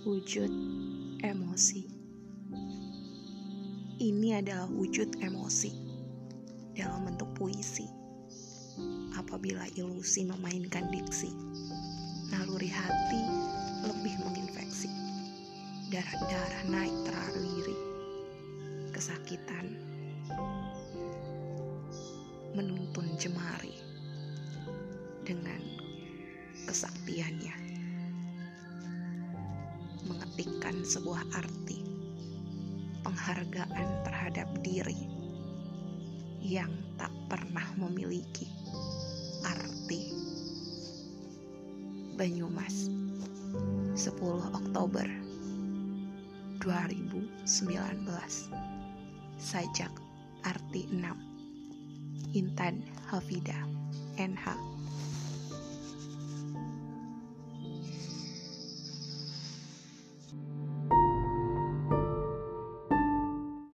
Wujud emosi ini adalah wujud emosi dalam bentuk puisi. Apabila ilusi memainkan diksi, naluri hati lebih menginfeksi. Darah-darah naik teraliri, kesakitan menuntun jemari dengan kesaktiannya mengetikkan sebuah arti penghargaan terhadap diri yang tak pernah memiliki arti. Banyumas 10 Oktober 2019 Sajak Arti 6 Intan Hafida NH